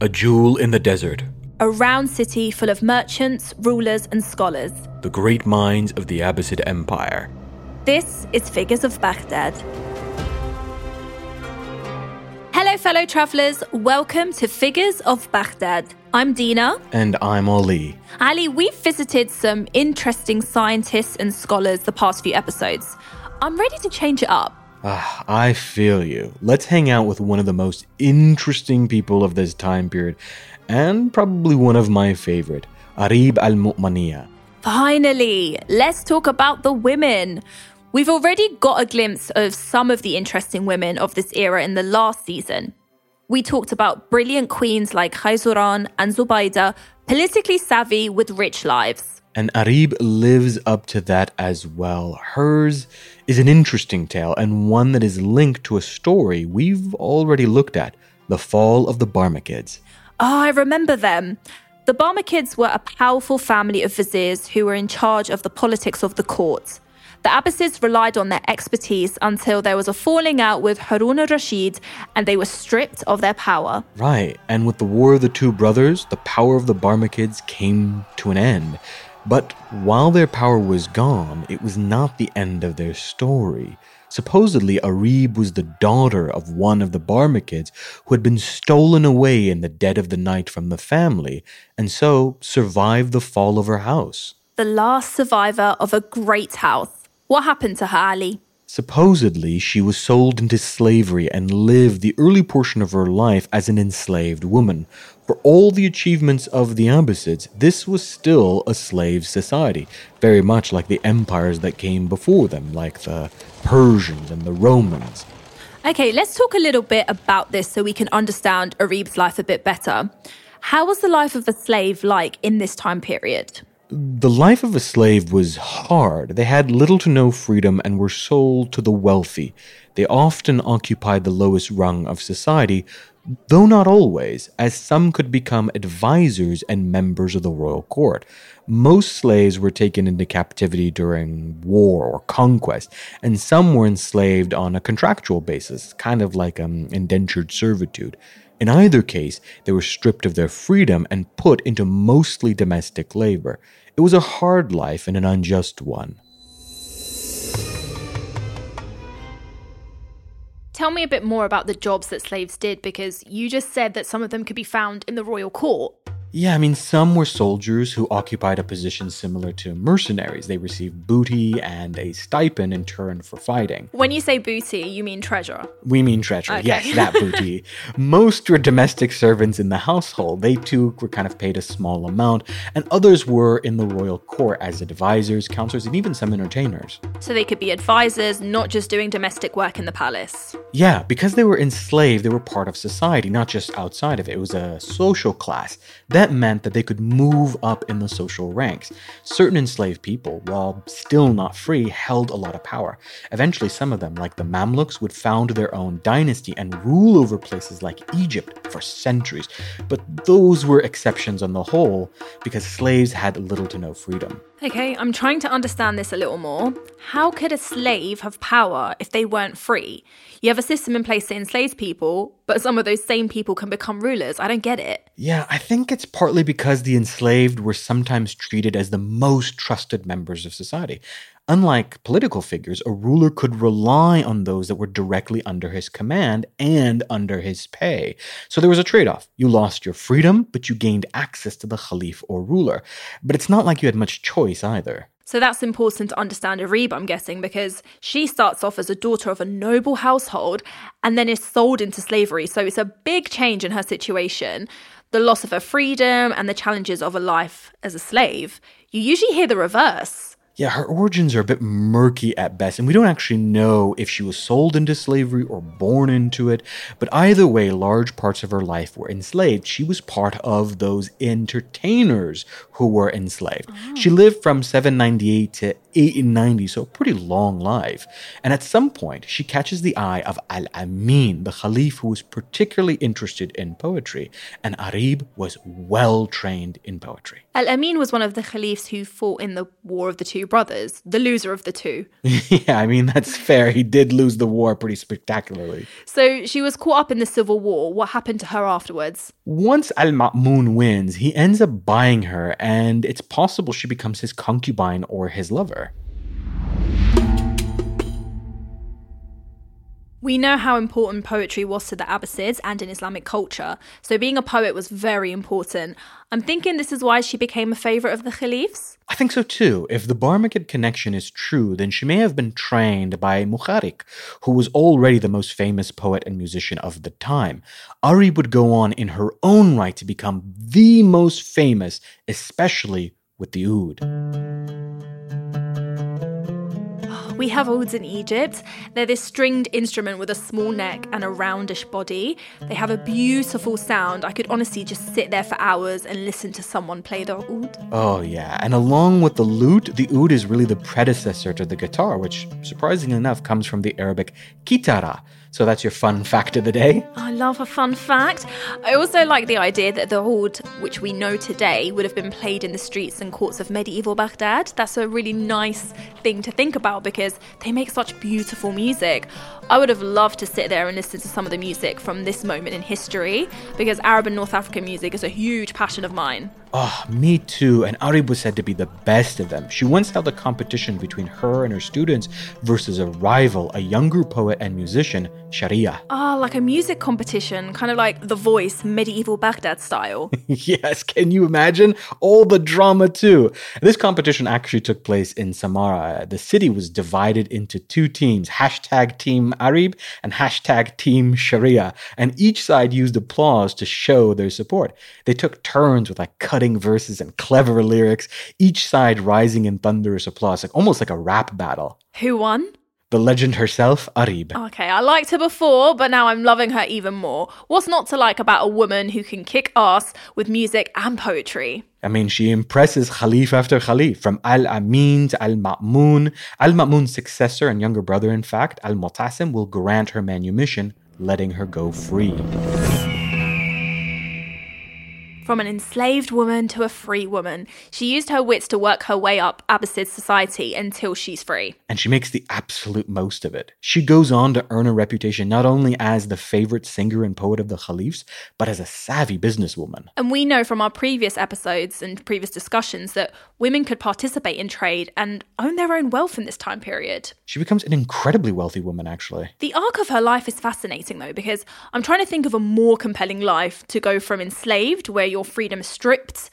A jewel in the desert, A round city full of merchants, rulers, and scholars. the great minds of the Abbasid Empire. This is Figures of Baghdad. Hello, fellow travellers. Welcome to Figures of Baghdad. I'm Deana. And I'm Ali. Ali, we've visited some interesting scientists and scholars the past few episodes. I'm ready to change it up. Ah, I feel you. Let's hang out with one of the most interesting people of this time period, and probably one of my favorite, Arib al Mamuniyya. Finally, let's talk about the women. We've already got a glimpse of some of the interesting women of this era in the last season. We talked about brilliant queens like Khayzuran and Zubaydah, politically savvy with rich lives. And Arib lives up to that as well. Hers is an interesting tale and one that is linked to a story we've already looked at the fall of the Barmakids. Oh, ah, I remember them. The Barmakids were a powerful family of viziers who were in charge of the politics of the court. The Abbasids relied on their expertise until there was a falling out with Harun al Rashid and they were stripped of their power. Right, and with the War of the Two Brothers, the power of the Barmakids came to an end. But while their power was gone, it was not the end of their story. Supposedly, Arib was the daughter of one of the Barmakids who had been stolen away in the dead of the night from the family, and so survived the fall of her house. The last survivor of a great house. What happened to her, Ali? Supposedly, she was sold into slavery and lived the early portion of her life as an enslaved woman. For all the achievements of the Abbasids, this was still a slave society, very much like the empires that came before them, like the Persians and the Romans. Okay, let's talk a little bit about this so we can understand Arib's life a bit better. How was the life of a slave like in this time period? The life of a slave was hard. They had little to no freedom and were sold to the wealthy. They often occupied the lowest rung of society, though not always, as some could become advisors and members of the royal court. Most slaves were taken into captivity during war or conquest, and some were enslaved on a contractual basis, kind of like um, indentured servitude. In either case, they were stripped of their freedom and put into mostly domestic labor. It was a hard life and an unjust one. Tell me a bit more about the jobs that slaves did because you just said that some of them could be found in the royal court. Yeah, I mean, some were soldiers who occupied a position similar to mercenaries. They received booty and a stipend in turn for fighting. When you say booty, you mean treasure. We mean treasure. Okay. Yes, that booty. Most were domestic servants in the household. They too were kind of paid a small amount, and others were in the royal court as advisors, counselors, and even some entertainers. So they could be advisors, not just doing domestic work in the palace. Yeah, because they were enslaved, they were part of society, not just outside of it. It was a social class. That meant that they could move up in the social ranks. Certain enslaved people, while still not free, held a lot of power. Eventually, some of them, like the Mamluks, would found their own dynasty and rule over places like Egypt for centuries. But those were exceptions on the whole, because slaves had little to no freedom. Okay, I'm trying to understand this a little more. How could a slave have power if they weren't free? You have a system in place that enslaves people, but some of those same people can become rulers. I don't get it. Yeah, I think it's partly because the enslaved were sometimes treated as the most trusted members of society. Unlike political figures, a ruler could rely on those that were directly under his command and under his pay. So there was a trade off. You lost your freedom, but you gained access to the Khalif or ruler. But it's not like you had much choice either. So that's important to understand Arib, I'm guessing, because she starts off as a daughter of a noble household and then is sold into slavery. So it's a big change in her situation. The loss of her freedom and the challenges of a life as a slave. You usually hear the reverse. Yeah, her origins are a bit murky at best, and we don't actually know if she was sold into slavery or born into it. But either way, large parts of her life were enslaved. She was part of those entertainers who were enslaved. Oh. She lived from 798 to 890, so a pretty long life. And at some point, she catches the eye of Al Amin, the Caliph who was particularly interested in poetry. And Arib was well trained in poetry. Al Amin was one of the Caliphs who fought in the War of the Two Brothers, the loser of the two. yeah, I mean, that's fair. He did lose the war pretty spectacularly. So she was caught up in the civil war. What happened to her afterwards? Once Al Ma'mun wins, he ends up buying her, and it's possible she becomes his concubine or his lover. We know how important poetry was to the Abbasids and in Islamic culture, so being a poet was very important. I'm thinking this is why she became a favorite of the caliphs. I think so too. If the Barmakid connection is true, then she may have been trained by Mukharik, who was already the most famous poet and musician of the time. Ari would go on in her own right to become the most famous, especially with the oud. We have ouds in Egypt. They're this stringed instrument with a small neck and a roundish body. They have a beautiful sound. I could honestly just sit there for hours and listen to someone play the oud. Oh, yeah. And along with the lute, the oud is really the predecessor to the guitar, which surprisingly enough comes from the Arabic kitara, so that's your fun fact of the day. I love a fun fact. I also like the idea that the oud, which we know today, would have been played in the streets and courts of medieval Baghdad. That's a really nice thing to think about because they make such beautiful music. I would have loved to sit there and listen to some of the music from this moment in history because Arab and North African music is a huge passion of mine. Oh, me too. And Arib was said to be the best of them. She once held a competition between her and her students versus a rival, a younger poet and musician, Shariya. Ah, oh, like a music competition, kind of like The Voice, medieval Baghdad style. yes, can you imagine? All the drama too. This competition actually took place in Samarra. The city was divided into two teams, hashtag Team Arib and hashtag Team Shariya. And each side used applause to show their support. They took turns with like cutting verses and clever lyrics, each side rising in thunderous applause, like almost like a rap battle. Who won? The legend herself, Arib. Okay, I liked her before, but now I'm loving her even more. What's not to like about a woman who can kick ass with music and poetry? I mean, she impresses Khalif after Khalif, from Al Amin to Al Ma'mun. Al Ma'mun's successor and younger brother, in fact, Al Mutasim, will grant her manumission, letting her go free. From an enslaved woman to a free woman, she used her wits to work her way up Abbasid society until she's free. And she makes the absolute most of it. She goes on to earn a reputation not only as the favorite singer and poet of the caliphs, but as a savvy businesswoman. And we know from our previous episodes and previous discussions that women could participate in trade and own their own wealth in this time period. She becomes an incredibly wealthy woman, actually. The arc of her life is fascinating, though, because I'm trying to think of a more compelling life to go from enslaved, where your freedom stripped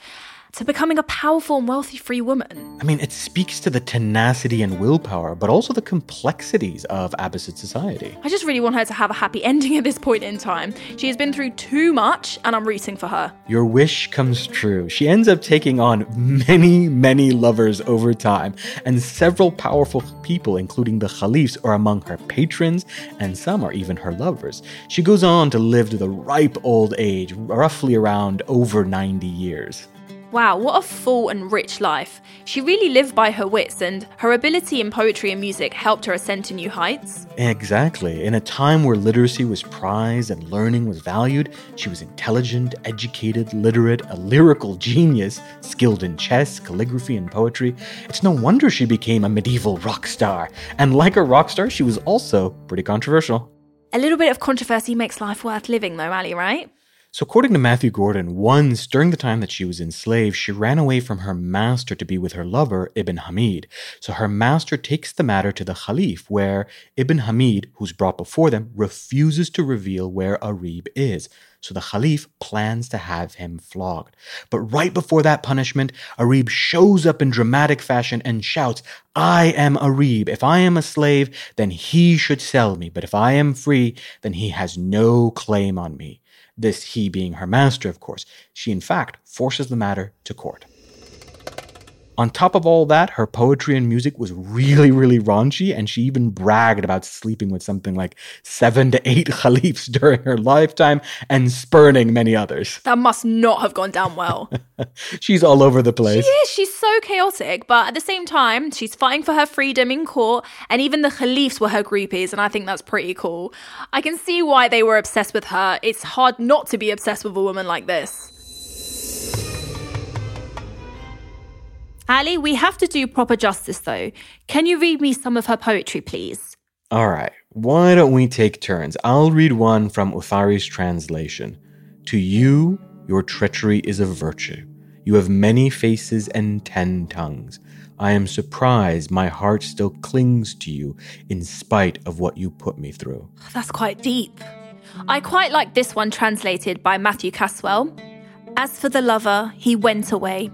to becoming a powerful and wealthy free woman. I mean, it speaks to the tenacity and willpower, but also the complexities of Abbasid society. I just really want her to have a happy ending at this point in time. She has been through too much, and I'm rooting for her. Your wish comes true. She ends up taking on many, many lovers over time, and several powerful people, including the Khalifs, are among her patrons, and some are even her lovers. She goes on to live to the ripe old age, roughly around over 90 years. Wow, what a full and rich life. She really lived by her wits, and her ability in poetry and music helped her ascend to new heights. Exactly. In a time where literacy was prized and learning was valued, she was intelligent, educated, literate, a lyrical genius, skilled in chess, calligraphy, and poetry. It's no wonder she became a medieval rock star. And like a rock star, she was also pretty controversial. A little bit of controversy makes life worth living, though, Ali, right? So, according to Matthew Gordon, once during the time that she was enslaved, she ran away from her master to be with her lover, Ibn Hamid. So, her master takes the matter to the Khalif, where Ibn Hamid, who's brought before them, refuses to reveal where Arib is. So, the Khalif plans to have him flogged. But right before that punishment, Arib shows up in dramatic fashion and shouts, I am Arib. If I am a slave, then he should sell me. But if I am free, then he has no claim on me. This he being her master, of course. She, in fact, forces the matter to court. On top of all that, her poetry and music was really, really raunchy, and she even bragged about sleeping with something like seven to eight caliphs during her lifetime and spurning many others. That must not have gone down well. she's all over the place. She is. She's so chaotic, but at the same time, she's fighting for her freedom in court, and even the caliphs were her groupies, and I think that's pretty cool. I can see why they were obsessed with her. It's hard not to be obsessed with a woman like this. Ali, we have to do proper justice though. Can you read me some of her poetry, please? All right. Why don't we take turns? I'll read one from Udhari's translation. To you, your treachery is a virtue. You have many faces and ten tongues. I am surprised my heart still clings to you in spite of what you put me through. Oh, that's quite deep. I quite like this one translated by Matthew Caswell. As for the lover, he went away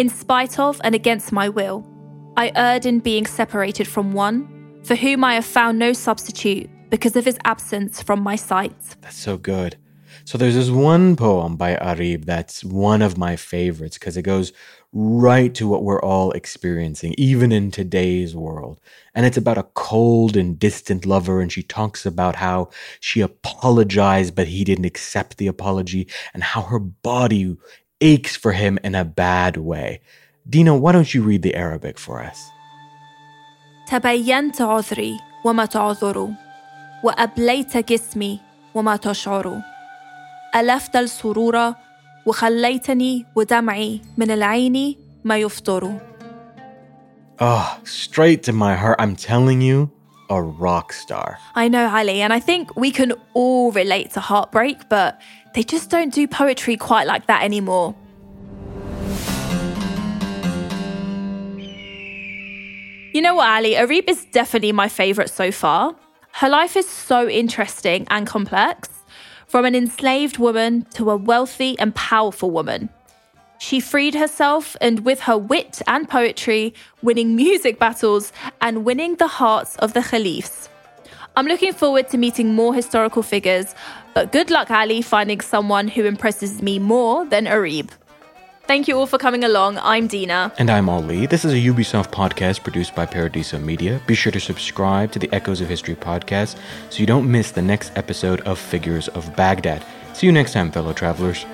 in spite of and against my will, I erred in being separated from one, for whom I have found no substitute because of his absence from my sight. That's so good. So there's this one poem by Arib that's one of my favorites because it goes right to what we're all experiencing, even in today's world. And it's about a cold and distant lover, and she talks about how she apologized, but he didn't accept the apology, and how her body aches for him in a bad way. Deana. why don't you read the Arabic for us? تبينت عذري وما تعذر وأبليت جسمي وما تشعر ألفت السرور وخليتني ودمعي من العين ما يفطر Ah, straight to my heart. I'm telling you, a rock star. I know, Ali, and I think we can all relate to heartbreak, but they just don't do poetry quite like that anymore. You know what, Ali? Arib is definitely my favourite so far. Her life is so interesting and complex. From an enslaved woman to a wealthy and powerful woman. She freed herself and, with her wit and poetry, winning music battles and winning the hearts of the caliphs. I'm looking forward to meeting more historical figures, but good luck, Ali, finding someone who impresses me more than Arib. Thank you all for coming along. I'm Deana. And I'm Ali. This is a Ubisoft podcast produced by Paradiso Media. Be sure to subscribe to the Echoes of History podcast so you don't miss the next episode of Figures of Baghdad. See you next time, fellow travelers.